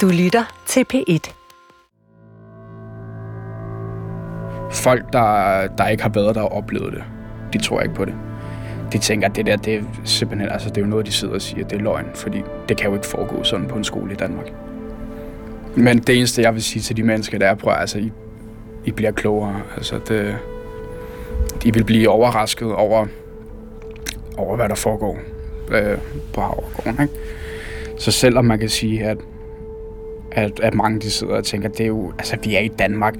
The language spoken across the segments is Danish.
Du lytter til P1. Folk, der, der ikke har været der og oplevet det, de tror ikke på det. De tænker, at det der, det er simpelthen, altså det er jo noget, de sidder og siger, det er løgn, fordi det kan jo ikke foregå sådan på en skole i Danmark. Men det eneste, jeg vil sige til de mennesker, der er, prøv altså, I, I bliver klogere. Altså, det, I vil blive overrasket over, over hvad der foregår øh, på Havregården. Ikke? Så selvom man kan sige, at, at, at mange de sidder og tænker, det er jo, altså vi er i Danmark,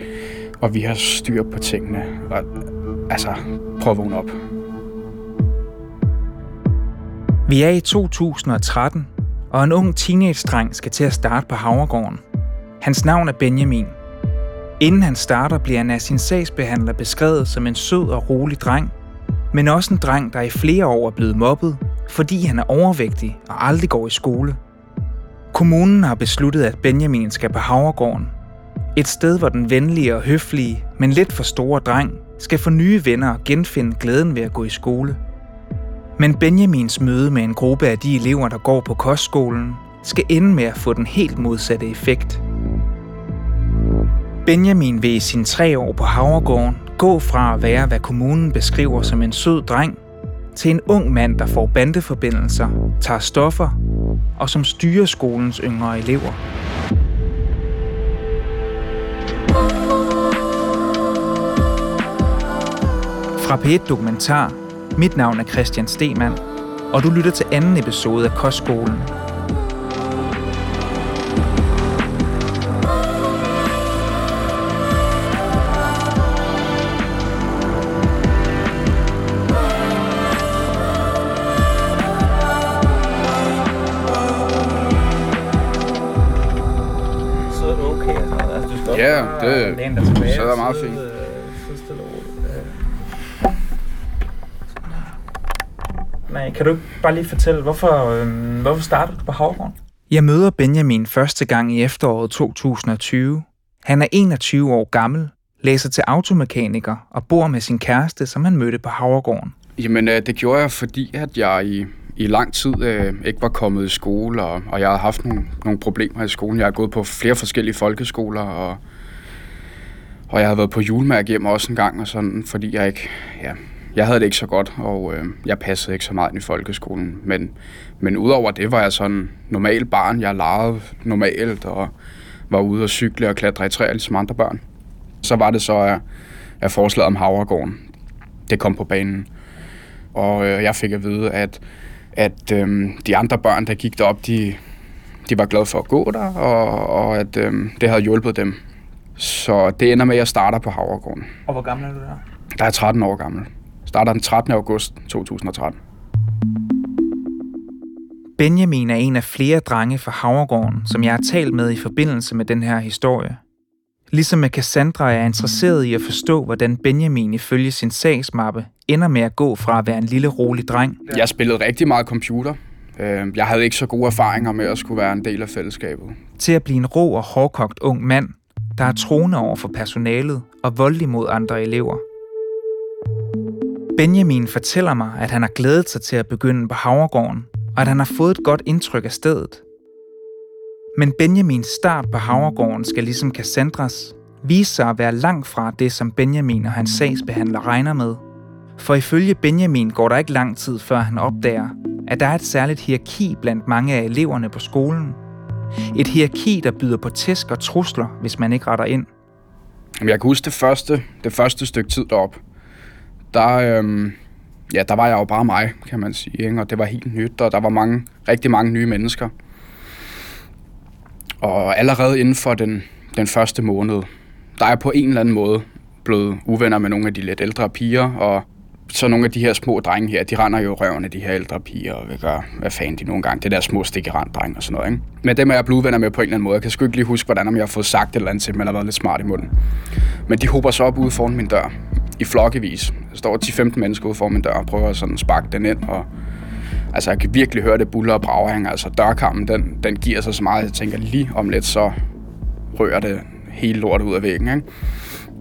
og vi har styr på tingene. Og, altså, prøv at vågne op. Vi er i 2013, og en ung teenage-dreng skal til at starte på Havregården. Hans navn er Benjamin. Inden han starter, bliver han af sin sagsbehandler beskrevet som en sød og rolig dreng, men også en dreng, der i flere år er blevet mobbet, fordi han er overvægtig og aldrig går i skole. Kommunen har besluttet, at Benjamin skal på Havregården. Et sted, hvor den venlige og høflige, men lidt for store dreng skal få nye venner og genfinde glæden ved at gå i skole. Men Benjamins møde med en gruppe af de elever, der går på kostskolen, skal ende med at få den helt modsatte effekt. Benjamin vil i sine tre år på Havregården gå fra at være, hvad kommunen beskriver som en sød dreng, til en ung mand, der får bandeforbindelser, tager stoffer og som styrer skolens yngre elever. Fra P1 Dokumentar. Mit navn er Christian Stemann, og du lytter til anden episode af Kostskolen. Det læne dig tilbage sidder og meget sidde, fint. øh, sidde stille og roligt. Øh. Nej, kan du bare lige fortælle, hvorfor, øh, hvorfor startede du på Havgården? Jeg møder Benjamin første gang i efteråret 2020. Han er 21 år gammel, læser til automekaniker og bor med sin kæreste, som han mødte på Havregården. Jamen, øh, det gjorde jeg, fordi at jeg i, i lang tid øh, ikke var kommet i skole, og, og jeg har haft nogle, nogle problemer i skolen. Jeg har gået på flere forskellige folkeskoler, og, og jeg har været på julemærke hjem også en gang, og sådan, fordi jeg ikke, ja, jeg havde det ikke så godt, og øh, jeg passede ikke så meget ind i folkeskolen. Men, men udover det var jeg sådan normal barn. Jeg legede normalt, og var ude og cykle og klatre i træer, ligesom andre børn. Så var det så, at, at forslaget om Havregården, det kom på banen. Og øh, jeg fik at vide, at, at øh, de andre børn, der gik derop, de, de var glade for at gå der, og, og at øh, det havde hjulpet dem. Så det ender med, at jeg starter på Havregården. Og hvor gammel er du der? Der er 13 år gammel. Starter den 13. august 2013. Benjamin er en af flere drenge fra Havregården, som jeg har talt med i forbindelse med den her historie. Ligesom med Cassandra er jeg interesseret i at forstå, hvordan Benjamin ifølge sin sagsmappe ender med at gå fra at være en lille rolig dreng Jeg spillede rigtig meget computer. Øh, Jeg havde ikke så gode erfaringer med at skulle være en del af fællesskabet. til at blive en rå og hårdkogt ung mand, der er troende over for personalet og voldelig mod andre elever. Benjamin fortæller mig, at han har glædet sig til at begynde på Havregården, og at han har fået et godt indtryk af stedet. Men Benjamins start på Havregården skal ligesom Cassandras vise sig at være langt fra det, som Benjamin og hans sagsbehandler regner med. For ifølge Benjamin går der ikke lang tid, før han opdager, at der er et særligt hierarki blandt mange af eleverne på skolen. Et hierarki, der byder på tæsk og trusler, hvis man ikke retter ind. Jeg kan huske det første, det første stykke tid derop. Der, øhm, ja, der var jeg jo bare mig, kan man sige. Ikke? Og det var helt nyt, og der var mange, rigtig mange nye mennesker. Og allerede inden for den, den første måned, der er jeg på en eller anden måde blevet uvenner med nogle af de lidt ældre piger, og så nogle af de her små drenge her, de render jo røven af de her ældre piger, og vil gøre, hvad fanden de nogle gange, det der små stikkerand drenge og sådan noget, ikke? Men dem er jeg blevet uvenner med på en eller anden måde. Jeg kan sgu ikke lige huske, hvordan om jeg har fået sagt et eller andet til dem, eller været lidt smart i munden. Men de hober så op ude foran min dør, i flokkevis. Der står 10-15 mennesker ude foran min dør, og prøver at sådan sparke den ind, og altså jeg kan virkelig høre det buller og brager, altså dørkammen, den, den giver sig så meget, jeg tænker lige om lidt, så rører det hele lortet ud af væggen, ikke?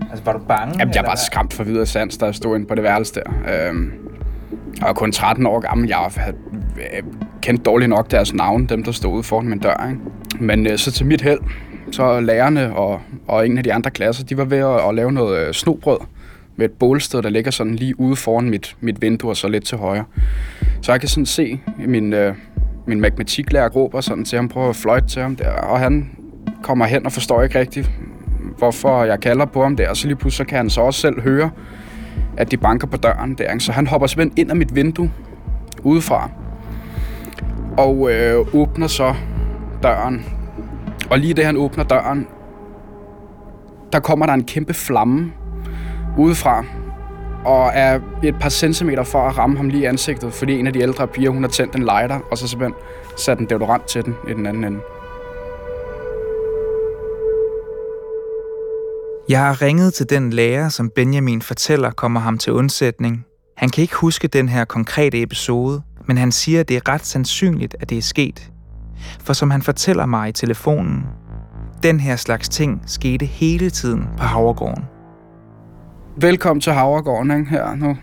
Altså, var du bange? Jamen, jeg var skræmt for videre sans, da jeg stod inde på det værelse der. Øhm, jeg var kun 13 år gammel. Jeg havde øh, kendt dårligt nok deres navn, dem der stod ude foran min dør. Ikke? Men øh, så til mit held, så lærerne og, og en af de andre klasser, de var ved at, at lave noget øh, snobrød ved et bålsted, der ligger sådan lige ude foran mit, mit vindue og så lidt til højre. Så jeg kan sådan se min, øh, min matematiklærer råber sådan til ham, prøver at fløjte til ham der, og han kommer hen og forstår ikke rigtigt, hvorfor jeg kalder på ham der, og så lige pludselig kan han så også selv høre, at de banker på døren der. Så han hopper simpelthen ind af mit vindue udefra, og øh, åbner så døren. Og lige da han åbner døren, der kommer der en kæmpe flamme udefra, og er et par centimeter for at ramme ham lige i ansigtet, fordi en af de ældre piger, hun har tændt en lighter, og så simpelthen sat en deodorant til den i den anden ende. Jeg har ringet til den lærer, som Benjamin fortæller kommer ham til undsætning. Han kan ikke huske den her konkrete episode, men han siger, at det er ret sandsynligt, at det er sket. For som han fortæller mig i telefonen, den her slags ting skete hele tiden på Havregården. Velkommen til Havregården, ikke? Her nu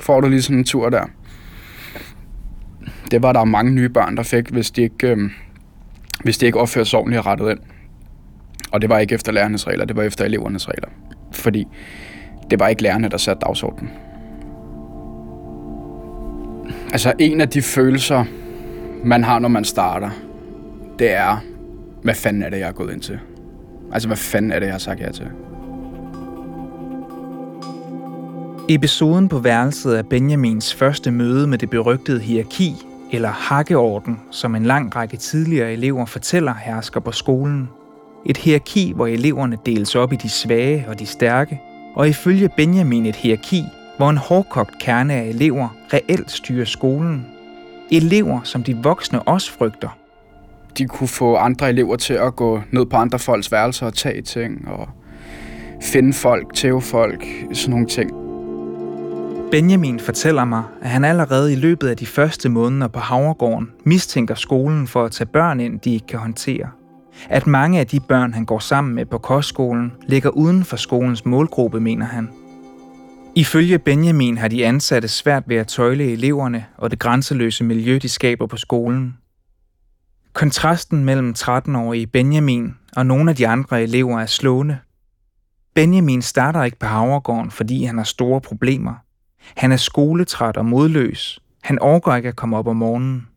får du lige sådan en tur der. Det var der mange nye børn, der fik, hvis de ikke, øh, hvis de ikke opførte sig ordentligt og rettet ind. Og det var ikke efter lærernes regler, det var efter elevernes regler. Fordi det var ikke lærerne, der satte dagsordenen. Altså en af de følelser, man har, når man starter, det er, hvad fanden er det, jeg er gået ind til? Altså, hvad fanden er det, jeg har sagt ja til? Episoden på værelset er Benjamins første møde med det berygtede hierarki, eller hakkeorden, som en lang række tidligere elever fortæller hersker på skolen. Et hierarki, hvor eleverne deles op i de svage og de stærke, og ifølge Benjamin et hierarki, hvor en hårdkogt kerne af elever reelt styrer skolen. Elever, som de voksne også frygter. De kunne få andre elever til at gå ned på andre folks værelser og tage ting, og finde folk, tæve folk, sådan nogle ting. Benjamin fortæller mig, at han allerede i løbet af de første måneder på Havregården mistænker skolen for at tage børn ind, de ikke kan håndtere. At mange af de børn, han går sammen med på kostskolen, ligger uden for skolens målgruppe, mener han. Ifølge Benjamin har de ansatte svært ved at tøjle eleverne og det grænseløse miljø, de skaber på skolen. Kontrasten mellem 13-årige Benjamin og nogle af de andre elever er slående. Benjamin starter ikke på Havregården, fordi han har store problemer. Han er skoletræt og modløs. Han overgår ikke at komme op om morgenen.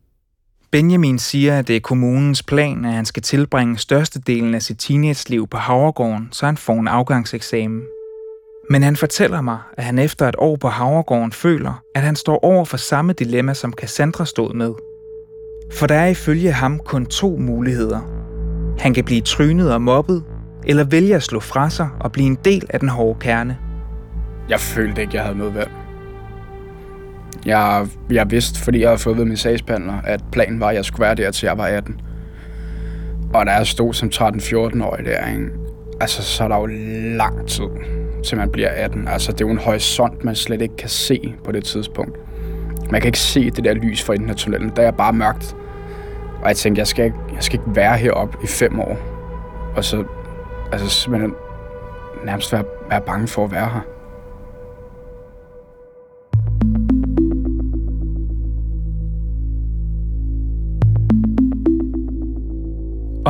Benjamin siger, at det er kommunens plan, at han skal tilbringe størstedelen af sit teenageliv på Havregården, så han får en afgangseksamen. Men han fortæller mig, at han efter et år på Havregården føler, at han står over for samme dilemma, som Cassandra stod med. For der er ifølge ham kun to muligheder. Han kan blive trynet og mobbet, eller vælge at slå fra sig og blive en del af den hårde kerne. Jeg følte ikke, jeg havde noget valg. Jeg, jeg vidste, fordi jeg havde fået ved min sagsbehandler, at planen var, at jeg skulle være der, til jeg var 18. Og da jeg stod som 13-14-årig der, ikke? altså, så er der jo lang tid, til man bliver 18. Altså, det er jo en horisont, man slet ikke kan se på det tidspunkt. Man kan ikke se det der lys for enden af tunnelen. Der er bare mørkt. Og jeg tænkte, jeg skal ikke, jeg skal ikke være heroppe i fem år. Og så altså, simpelthen nærmest være, være bange for at være her.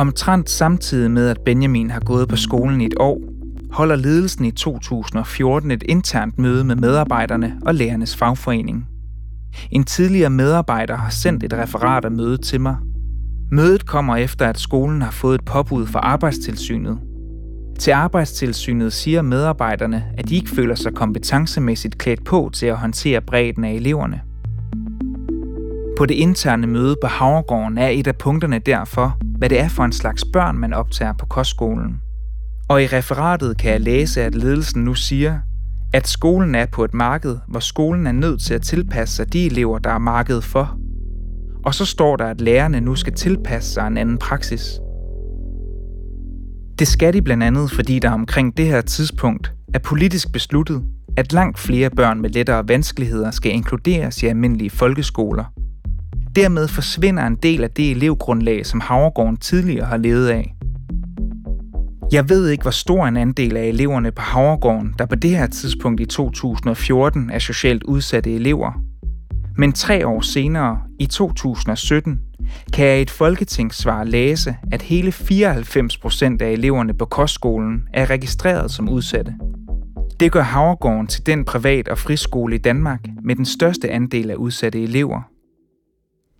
Omtrent samtidig med, at Benjamin har gået på skolen i et år, holder ledelsen i 2014 et internt møde med medarbejderne og lærernes fagforening. En tidligere medarbejder har sendt et referat af mødet til mig. Mødet kommer efter, at skolen har fået et påbud fra arbejdstilsynet. Til arbejdstilsynet siger medarbejderne, at de ikke føler sig kompetencemæssigt klædt på til at håndtere bredden af eleverne. På det interne møde på Havregården er et af punkterne derfor, hvad det er for en slags børn, man optager på kostskolen. Og i referatet kan jeg læse, at ledelsen nu siger, at skolen er på et marked, hvor skolen er nødt til at tilpasse sig de elever, der er markedet for. Og så står der, at lærerne nu skal tilpasse sig en anden praksis. Det skal de blandt andet, fordi der omkring det her tidspunkt er politisk besluttet, at langt flere børn med lettere vanskeligheder skal inkluderes i almindelige folkeskoler. Dermed forsvinder en del af det elevgrundlag, som Havregården tidligere har levet af. Jeg ved ikke, hvor stor en andel af eleverne på Havregården, der på det her tidspunkt i 2014 er socialt udsatte elever. Men tre år senere, i 2017, kan jeg i et folketingssvar læse, at hele 94 procent af eleverne på kostskolen er registreret som udsatte. Det gør Havregården til den privat- og friskole i Danmark med den største andel af udsatte elever.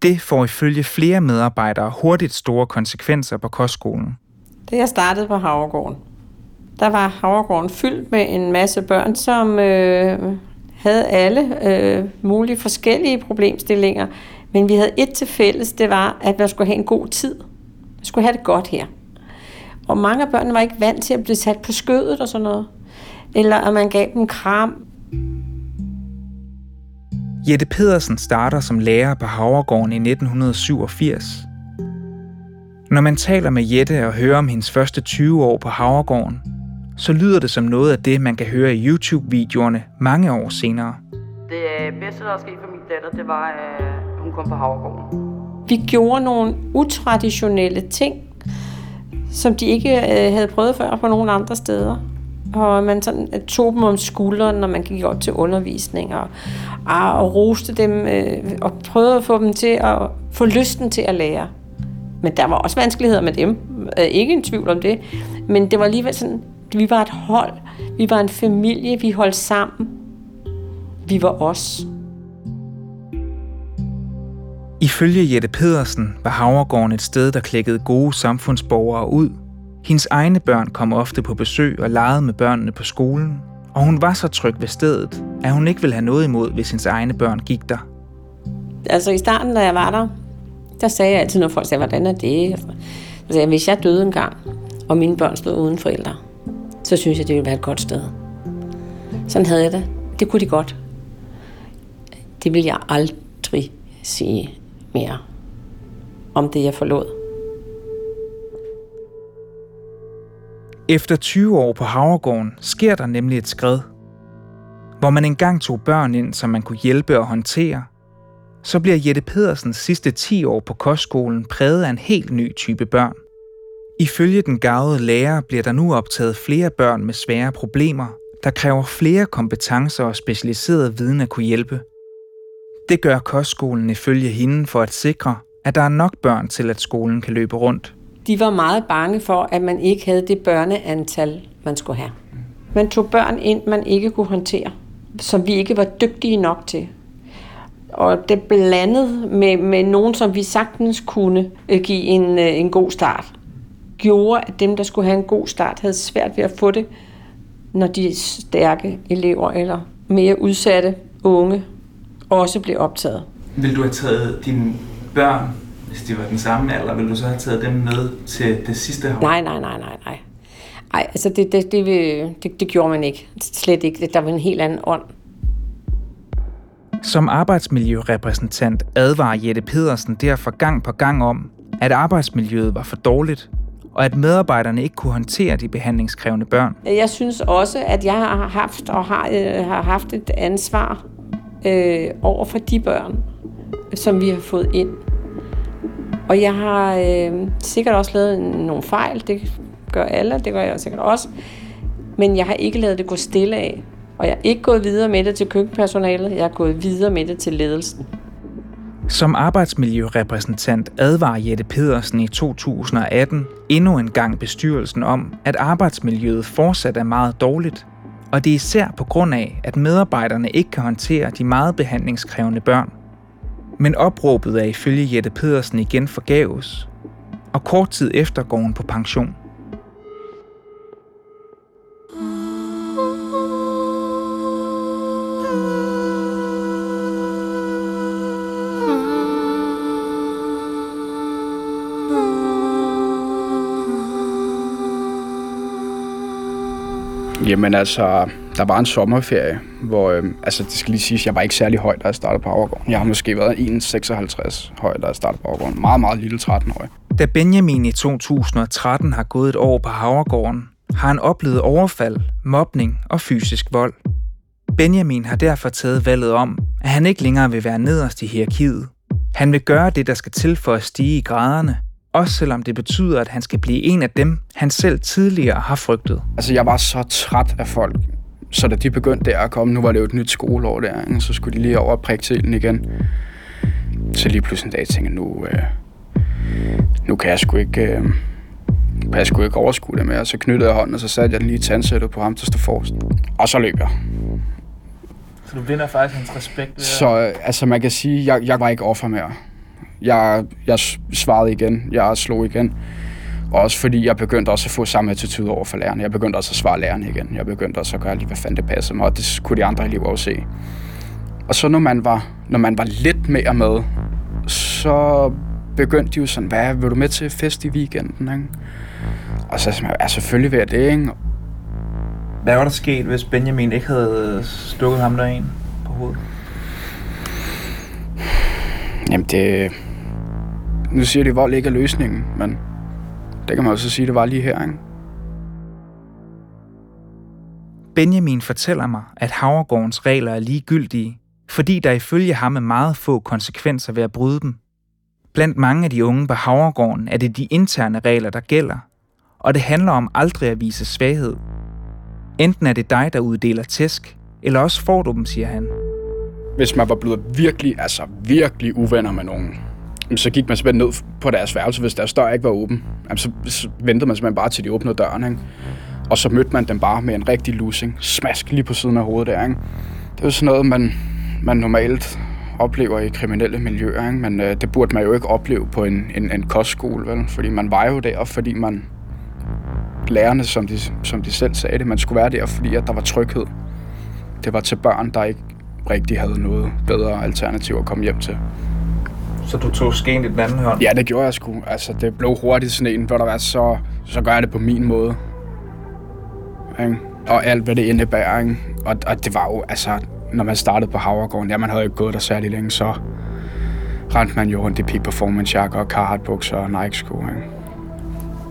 Det får ifølge flere medarbejdere hurtigt store konsekvenser på kostskolen. Da jeg startede på Havregården, der var Havregården fyldt med en masse børn, som øh, havde alle øh, mulige forskellige problemstillinger. Men vi havde et til fælles, det var, at man skulle have en god tid. Man skulle have det godt her. Og mange af børnene var ikke vant til at blive sat på skødet og sådan noget. Eller at man gav dem kram. Jette Pedersen starter som lærer på Havregården i 1987. Når man taler med Jette og hører om hendes første 20 år på Havregården, så lyder det som noget af det, man kan høre i YouTube-videoerne mange år senere. Det øh, bedste, der er sket for min datter, det var, at hun kom på Havregården. Vi gjorde nogle utraditionelle ting, som de ikke øh, havde prøvet før på nogen andre steder. Og man sådan, øh, tog dem om skulderen, når man gik op til undervisning, og, ah, og roste dem, øh, og prøvede at få dem til at få lysten til at lære. Men der var også vanskeligheder med dem. Øh, ikke en tvivl om det. Men det var alligevel sådan, vi var et hold. Vi var en familie. Vi holdt sammen. Vi var os. Ifølge Jette Pedersen var Havregården et sted, der klækkede gode samfundsborgere ud. Hendes egne børn kom ofte på besøg og legede med børnene på skolen, og hun var så tryg ved stedet, at hun ikke ville have noget imod, hvis hendes egne børn gik der. Altså i starten, da jeg var der, der sagde jeg altid, når folk sagde, hvordan er det? Så sagde jeg, hvis jeg døde en gang, og mine børn stod uden forældre, så synes jeg, det ville være et godt sted. Sådan havde jeg det. Det kunne de godt. Det vil jeg aldrig sige mere om det, jeg forlod. Efter 20 år på Havregården sker der nemlig et skred. Hvor man engang tog børn ind, som man kunne hjælpe og håndtere, så bliver Jette Pedersens sidste 10 år på kostskolen præget af en helt ny type børn. Ifølge den gavede lærer bliver der nu optaget flere børn med svære problemer, der kræver flere kompetencer og specialiseret viden at kunne hjælpe. Det gør kostskolen ifølge hende for at sikre, at der er nok børn til, at skolen kan løbe rundt. De var meget bange for, at man ikke havde det børneantal, man skulle have. Man tog børn ind, man ikke kunne håndtere, som vi ikke var dygtige nok til. Og det blandet med, med nogen, som vi sagtens kunne øh, give en, øh, en god start, gjorde, at dem, der skulle have en god start, havde svært ved at få det, når de stærke elever eller mere udsatte unge også blev optaget. Vil du have taget dine børn, hvis de var den samme alder, vil du så have taget dem med til det sidste år? Nej, nej, nej, nej, nej. Ej, altså det, det, det, det, det gjorde man ikke. Slet ikke. Der var en helt anden ånd. Som arbejdsmiljørepræsentant advarer Jette Pedersen derfor gang på gang om, at arbejdsmiljøet var for dårligt, og at medarbejderne ikke kunne håndtere de behandlingskrævende børn. Jeg synes også, at jeg har haft og har, øh, har haft et ansvar øh, over for de børn, som vi har fået ind. Og jeg har øh, sikkert også lavet nogle fejl, det gør alle, det gør jeg sikkert også. Men jeg har ikke lavet det gå stille af. Og jeg er ikke gået videre med det til køkkenpersonalet, jeg er gået videre med det til ledelsen. Som arbejdsmiljørepræsentant advarer Jette Pedersen i 2018 endnu en gang bestyrelsen om, at arbejdsmiljøet fortsat er meget dårligt, og det er især på grund af, at medarbejderne ikke kan håndtere de meget behandlingskrævende børn. Men opråbet er ifølge Jette Pedersen igen forgæves, og kort tid efter går hun på pension. Jamen altså, der var en sommerferie, hvor, øh, altså det skal lige siges, jeg var ikke særlig høj, da jeg startede på Havregården. Jeg har måske været 1,56 høj, da jeg startede på Havregården. Meget, meget lille 13-årig. Da Benjamin i 2013 har gået et år på Havregården, har han oplevet overfald, mobning og fysisk vold. Benjamin har derfor taget valget om, at han ikke længere vil være nederst i hierarkiet. Han vil gøre det, der skal til for at stige i graderne, også selvom det betyder, at han skal blive en af dem, han selv tidligere har frygtet. Altså, jeg var så træt af folk. Så da de begyndte der at komme, nu var det jo et nyt skoleår der, ikke? så skulle de lige over og prikke til den igen. Så lige pludselig en dag tænkte jeg, nu, øh, nu kan jeg sgu ikke, øh, kan jeg sgu ikke overskue det mere. Så knyttede jeg hånden, og så satte jeg den lige i tandsættet på ham til stå forrest. Og så løb jeg. Så du vinder faktisk hans respekt ved Så øh, altså man kan sige, jeg, jeg var ikke offer mere. Jeg, jeg svarede igen, jeg slog igen. Og også fordi jeg begyndte også at få samme attitude over for lærerne. Jeg begyndte også at svare lærerne igen. Jeg begyndte også at gøre lige, hvad fanden det passede mig. Og det kunne de andre elever også se. Og så når man var, når man var lidt mere med, så begyndte de jo sådan, hvad, vil du med til fest i weekenden? Ikke? Og så sagde jeg, ja, selvfølgelig vil jeg det, ikke? Hvad var der sket, hvis Benjamin ikke havde stukket ham der en på hovedet? Jamen det... Nu siger de, at vold ikke er løsningen, men det kan man også sige, det var lige her, ikke? Benjamin fortæller mig, at Havregårdens regler er ligegyldige, fordi der ifølge ham er meget få konsekvenser ved at bryde dem. Blandt mange af de unge på Havregården er det de interne regler, der gælder, og det handler om aldrig at vise svaghed. Enten er det dig, der uddeler tæsk, eller også får du dem, siger han. Hvis man var blevet virkelig, altså virkelig uvenner med nogen, så gik man simpelthen ned på deres værelse, hvis deres dør ikke var åben. Jamen, så, så ventede man simpelthen bare til de åbnede døren, ikke? Og så mødte man dem bare med en rigtig losing. Smask lige på siden af hovedet der, ikke? Det er jo sådan noget, man, man normalt oplever i kriminelle miljøer, ikke? men øh, det burde man jo ikke opleve på en, en, en kostskole, vel? fordi man var jo der, fordi man lærerne, som de, som de selv sagde det, man skulle være der, fordi at der var tryghed. Det var til børn, der ikke rigtig havde noget bedre alternativ at komme hjem til. Så du tog skeen i den anden hånd? Ja, det gjorde jeg sgu. Altså, det blev hurtigt sådan en, hvor der var så, så gør jeg det på min måde. Ikke? Og alt, hvad det indebærer. Ikke? Og, og det var jo, altså, når man startede på Havregården, ja, man havde ikke gået der særlig længe, så rendte man jo rundt i peak performance jakker og Carhartt bukser og Nike sko. Ikke?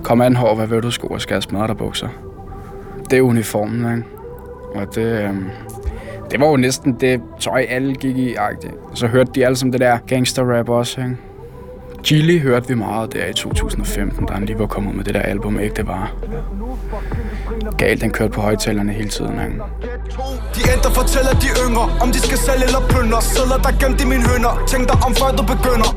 Kom an hår, hvad vil du sko og skal smadre dig bukser? Det er uniformen, ikke? Og det, øh det var jo næsten det tøj, alle gik i. -agtigt. Så hørte de alle som det der gangster-rap også, ikke? Gilly hørte vi meget der i 2015, da han lige var kommet med det der album, ikke det var. Galt, den kørte på højtalerne hele tiden, ikke? De ældre fortæller de yngre, om de skal sælge eller plyndre Sidder der gemt i mine hønder, tænk dig om før du begynder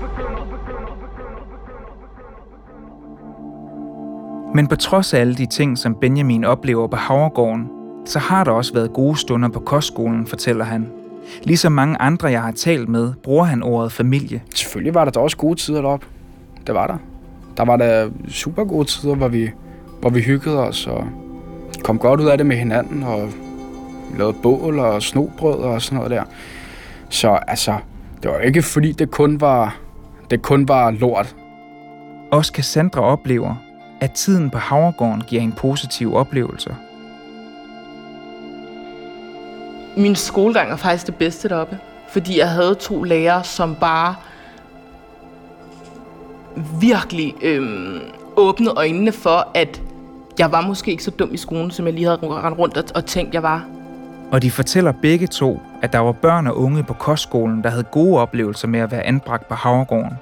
Men på trods af alle de ting, som Benjamin oplever på Havregården, så har der også været gode stunder på kostskolen, fortæller han. Ligesom mange andre, jeg har talt med, bruger han ordet familie. Selvfølgelig var der da også gode tider deroppe. Det var der. Der var der super gode tider, hvor vi, hvor vi hyggede os og kom godt ud af det med hinanden og lavede bål og snobrød og sådan noget der. Så altså, det var ikke fordi det kun var, det kun var lort. Også Cassandra oplever, at tiden på Havregården giver en positiv oplevelse. Min skolegang er faktisk det bedste deroppe, fordi jeg havde to lærere, som bare virkelig øhm, åbnede øjnene for, at jeg var måske ikke så dum i skolen, som jeg lige havde rendt rundt og, og tænkt, jeg var. Og de fortæller begge to, at der var børn og unge på kostskolen, der havde gode oplevelser med at være anbragt på Havregården.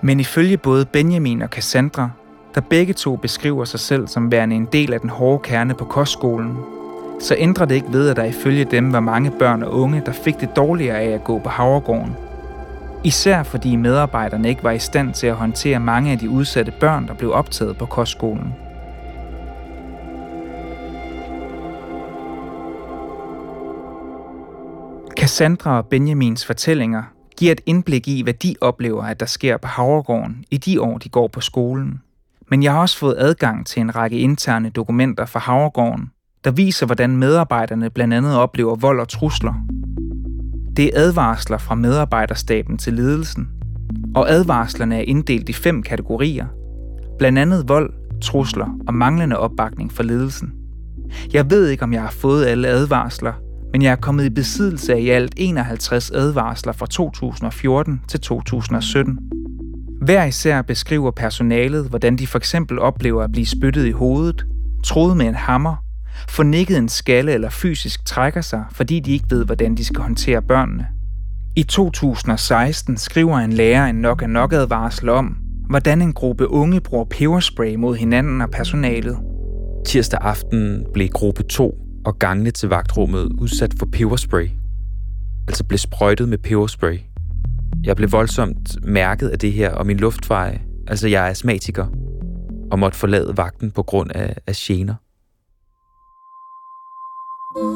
Men ifølge både Benjamin og Cassandra, der begge to beskriver sig selv som værende en del af den hårde kerne på kostskolen, så ændrer det ikke ved, at der ifølge dem var mange børn og unge, der fik det dårligere af at gå på Havregården. Især fordi medarbejderne ikke var i stand til at håndtere mange af de udsatte børn, der blev optaget på kostskolen. Cassandra og Benjamins fortællinger giver et indblik i, hvad de oplever, at der sker på Havregården i de år, de går på skolen. Men jeg har også fået adgang til en række interne dokumenter fra Havregården, der viser, hvordan medarbejderne blandt andet oplever vold og trusler. Det er advarsler fra medarbejderstaben til ledelsen, og advarslerne er inddelt i fem kategorier. Blandt andet vold, trusler og manglende opbakning fra ledelsen. Jeg ved ikke, om jeg har fået alle advarsler, men jeg er kommet i besiddelse af i alt 51 advarsler fra 2014 til 2017. Hver især beskriver personalet, hvordan de for eksempel oplever at blive spyttet i hovedet, troet med en hammer, fornikket en skalle eller fysisk trækker sig, fordi de ikke ved, hvordan de skal håndtere børnene. I 2016 skriver en lærer en nok af nok advarsel om, hvordan en gruppe unge bruger peberspray mod hinanden og personalet. Tirsdag aften blev gruppe 2 og gangene til vagtrummet udsat for peberspray. Altså blev sprøjtet med peberspray. Jeg blev voldsomt mærket af det her, og min luftveje, altså jeg er astmatiker, og måtte forlade vagten på grund af, af gener. Mens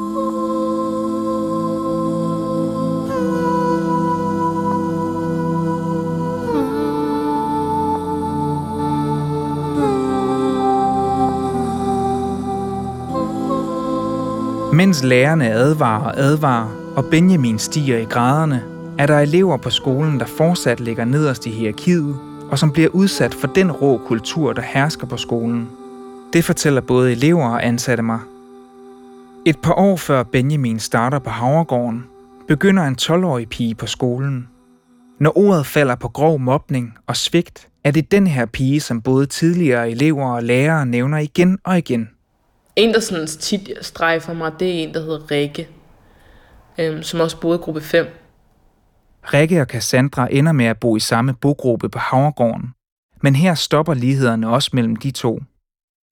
lærerne advarer og advarer, og Benjamin stiger i graderne, er der elever på skolen, der fortsat ligger nederst i hierarkiet, og som bliver udsat for den rå kultur, der hersker på skolen. Det fortæller både elever og ansatte mig. Et par år før Benjamin starter på Havregården, begynder en 12-årig pige på skolen. Når ordet falder på grov mobning og svigt, er det den her pige, som både tidligere elever og lærere nævner igen og igen – en, der sådan tit strejfer mig, det er en, der hedder Rikke, øhm, som også boede i gruppe 5. Rikke og Cassandra ender med at bo i samme bogruppe på Havregården. Men her stopper lighederne også mellem de to.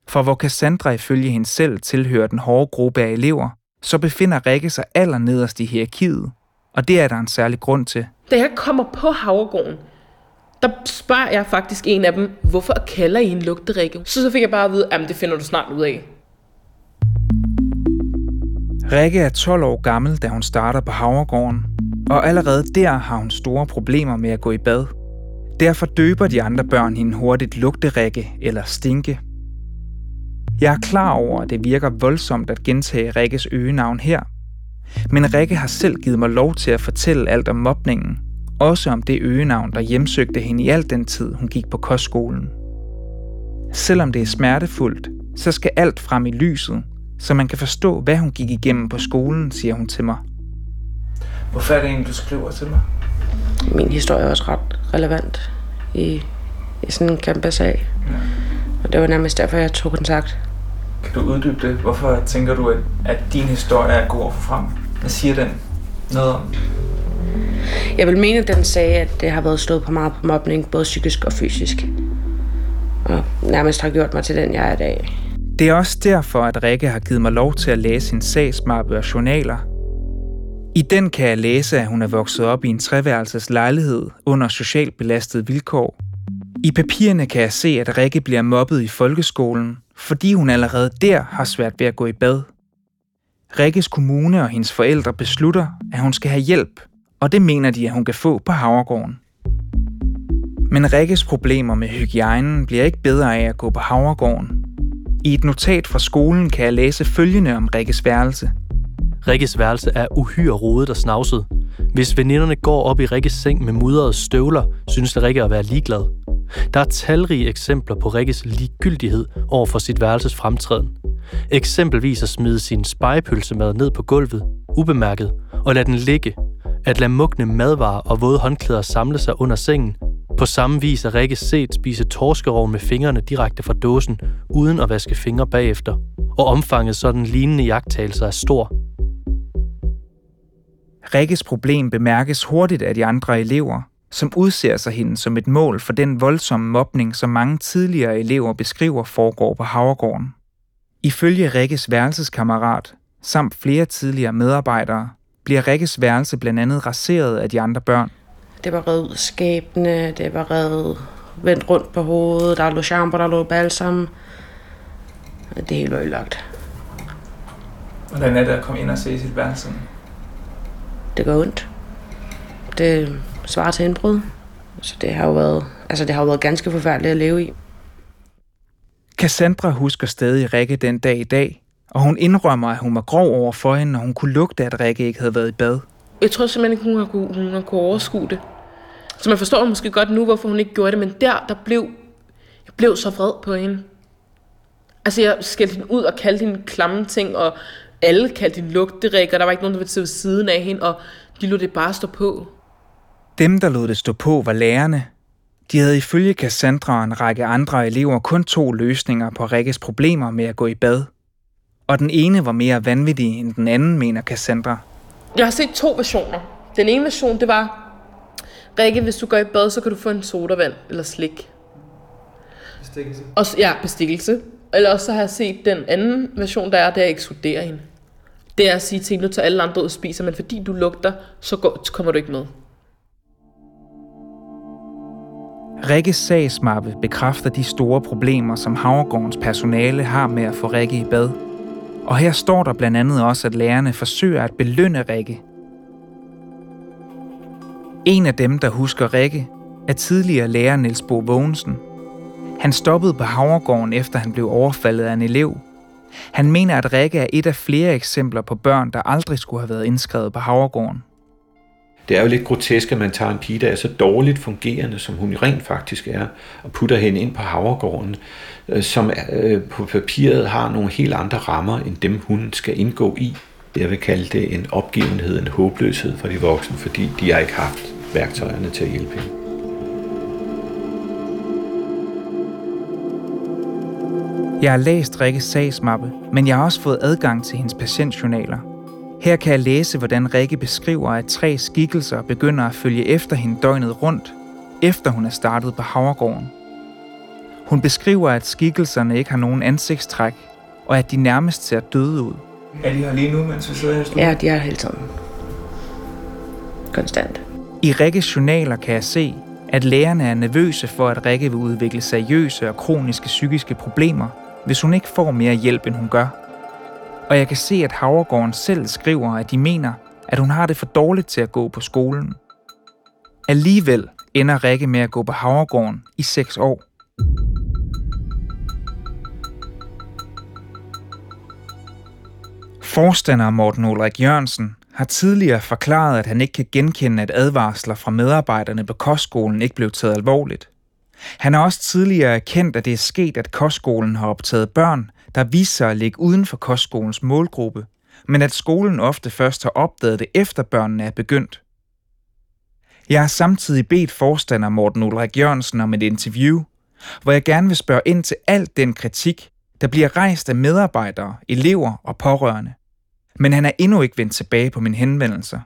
For hvor Cassandra ifølge hende selv tilhører den hårde gruppe af elever, så befinder Rikke sig allernederst i hierarkiet. Og det er der en særlig grund til. Da jeg kommer på Havregården, der spørger jeg faktisk en af dem, hvorfor kalder I en lugterikke? Så så fik jeg bare at vide, at det finder du snart ud af. Rikke er 12 år gammel, da hun starter på Havregården, og allerede der har hun store problemer med at gå i bad. Derfor døber de andre børn hende hurtigt lugterikke eller stinke. Jeg er klar over, at det virker voldsomt at gentage Rikkes øgenavn her, men Rikke har selv givet mig lov til at fortælle alt om mobningen, også om det øgenavn, der hjemsøgte hende i al den tid, hun gik på kostskolen. Selvom det er smertefuldt, så skal alt frem i lyset, så man kan forstå, hvad hun gik igennem på skolen, siger hun til mig. Hvorfor er det egentlig, du skriver til mig? Min historie er også ret relevant i, i sådan en kæmpe sag. Ja. Og det var nærmest derfor, jeg tog kontakt. Kan du uddybe det? Hvorfor tænker du, at, at din historie er god at få frem? Hvad siger den noget om? Jeg vil mene, at den sagde, at det har været stået på meget på mobning, både psykisk og fysisk. Og nærmest har gjort mig til den, jeg er i dag. Det er også derfor, at Rikke har givet mig lov til at læse en sagsmappe og journaler. I den kan jeg læse, at hun er vokset op i en treværelses lejlighed under socialt belastede vilkår. I papirerne kan jeg se, at Rikke bliver mobbet i folkeskolen, fordi hun allerede der har svært ved at gå i bad. Rikkes kommune og hendes forældre beslutter, at hun skal have hjælp, og det mener de, at hun kan få på Havregården. Men Rikkes problemer med hygiejnen bliver ikke bedre af at gå på Havregården, i et notat fra skolen kan jeg læse følgende om Rikkes værelse. Rikkes værelse er uhyre rodet og snavset. Hvis veninderne går op i Rikkes seng med mudrede støvler, synes det Rikke at være ligeglad. Der er talrige eksempler på Rikkes ligegyldighed over for sit værelses fremtræden. Eksempelvis at smide sin spejepølsemad ned på gulvet, ubemærket, og lade den ligge. At lade mugne madvarer og våde håndklæder samle sig under sengen, på samme vis er Rikke set spise torskerov med fingrene direkte fra dåsen, uden at vaske fingre bagefter. Og omfanget sådan lignende jagttagelser er stor. Rikkes problem bemærkes hurtigt af de andre elever, som udser sig hende som et mål for den voldsomme mobning, som mange tidligere elever beskriver foregår på Havregården. Ifølge Rikkes værelseskammerat, samt flere tidligere medarbejdere, bliver Rikkes værelse blandt andet raseret af de andre børn. Det var reddet skabene, det var reddet vendt rundt på hovedet, der lå shampoo, der lå balsam. Det hele var ødelagt. Hvordan er det at komme ind og se sit værelse? Det går ondt. Det svarer til indbrud. Så det har jo været, altså det har jo været ganske forfærdeligt at leve i. Cassandra husker stadig Rikke den dag i dag, og hun indrømmer, at hun var grov over for hende, når hun kunne lugte, at Rikke ikke havde været i bad. Jeg tror simpelthen ikke, hun har kunne, hun har kunne overskue det. Så man forstår måske godt nu, hvorfor hun ikke gjorde det, men der, der blev, jeg blev så vred på hende. Altså, jeg skældte hende ud og kaldte hende klamme ting, og alle kaldte hende lugterik, og der var ikke nogen, der ville sidde ved siden af hende, og de lod det bare stå på. Dem, der lod det stå på, var lærerne. De havde ifølge Cassandra og en række andre elever kun to løsninger på Rikkes problemer med at gå i bad. Og den ene var mere vanvittig end den anden, mener Cassandra. Jeg har set to versioner. Den ene version, det var, Rikke, hvis du går i bad, så kan du få en sodavand eller slik. Bestikkelse? Og, ja, bestikkelse. Eller også så har jeg set den anden version, der er, det er at ekskludere hende. Det er at sige til hende, nu tager alle andre ud og spiser, men fordi du lugter, så, går, så kommer du ikke med. Rikkes sagsmappe bekræfter de store problemer, som Havregårdens personale har med at få Rikke i bad. Og her står der blandt andet også, at lærerne forsøger at belønne Rikke. En af dem, der husker Rikke, er tidligere lærer Niels Bo Vågensen. Han stoppede på Havregården, efter han blev overfaldet af en elev. Han mener, at Rikke er et af flere eksempler på børn, der aldrig skulle have været indskrevet på Havregården. Det er jo lidt grotesk, at man tager en pige, der er så dårligt fungerende, som hun rent faktisk er, og putter hende ind på Havregården, øh, som øh, på papiret har nogle helt andre rammer, end dem hun skal indgå i. Jeg vil kalde det en opgivenhed, en håbløshed for de voksne, fordi de har ikke haft værktøjerne til at hjælpe hende. Jeg har læst Rikkes sagsmappe, men jeg har også fået adgang til hendes patientjournaler. Her kan jeg læse, hvordan Rikke beskriver, at tre skikkelser begynder at følge efter hende døgnet rundt, efter hun er startet på Havregården. Hun beskriver, at skikkelserne ikke har nogen ansigtstræk, og at de nærmest ser døde ud. Er de her lige nu, mens vi sidder her? Ja, de er hele tiden. Konstant. I Rikkes journaler kan jeg se, at lægerne er nervøse for, at Rikke vil udvikle seriøse og kroniske psykiske problemer, hvis hun ikke får mere hjælp, end hun gør. Og jeg kan se, at Havregården selv skriver, at de mener, at hun har det for dårligt til at gå på skolen. Alligevel ender Rikke med at gå på Havregården i 6 år. Forstander Morten Ulrik Jørgensen har tidligere forklaret, at han ikke kan genkende, at advarsler fra medarbejderne på kostskolen ikke blev taget alvorligt. Han har også tidligere erkendt, at det er sket, at kostskolen har optaget børn, der viser sig at ligge uden for kostskolens målgruppe, men at skolen ofte først har opdaget det, efter børnene er begyndt. Jeg har samtidig bedt forstander Morten Ulrik Jørgensen om et interview, hvor jeg gerne vil spørge ind til alt den kritik, der bliver rejst af medarbejdere, elever og pårørende. Men han er endnu ikke vendt tilbage på min henvendelser.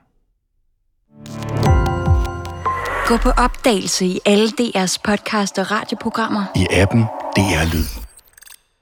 Gå på opdagelse i alle DR's podcast og radioprogrammer. I appen DR Lyd.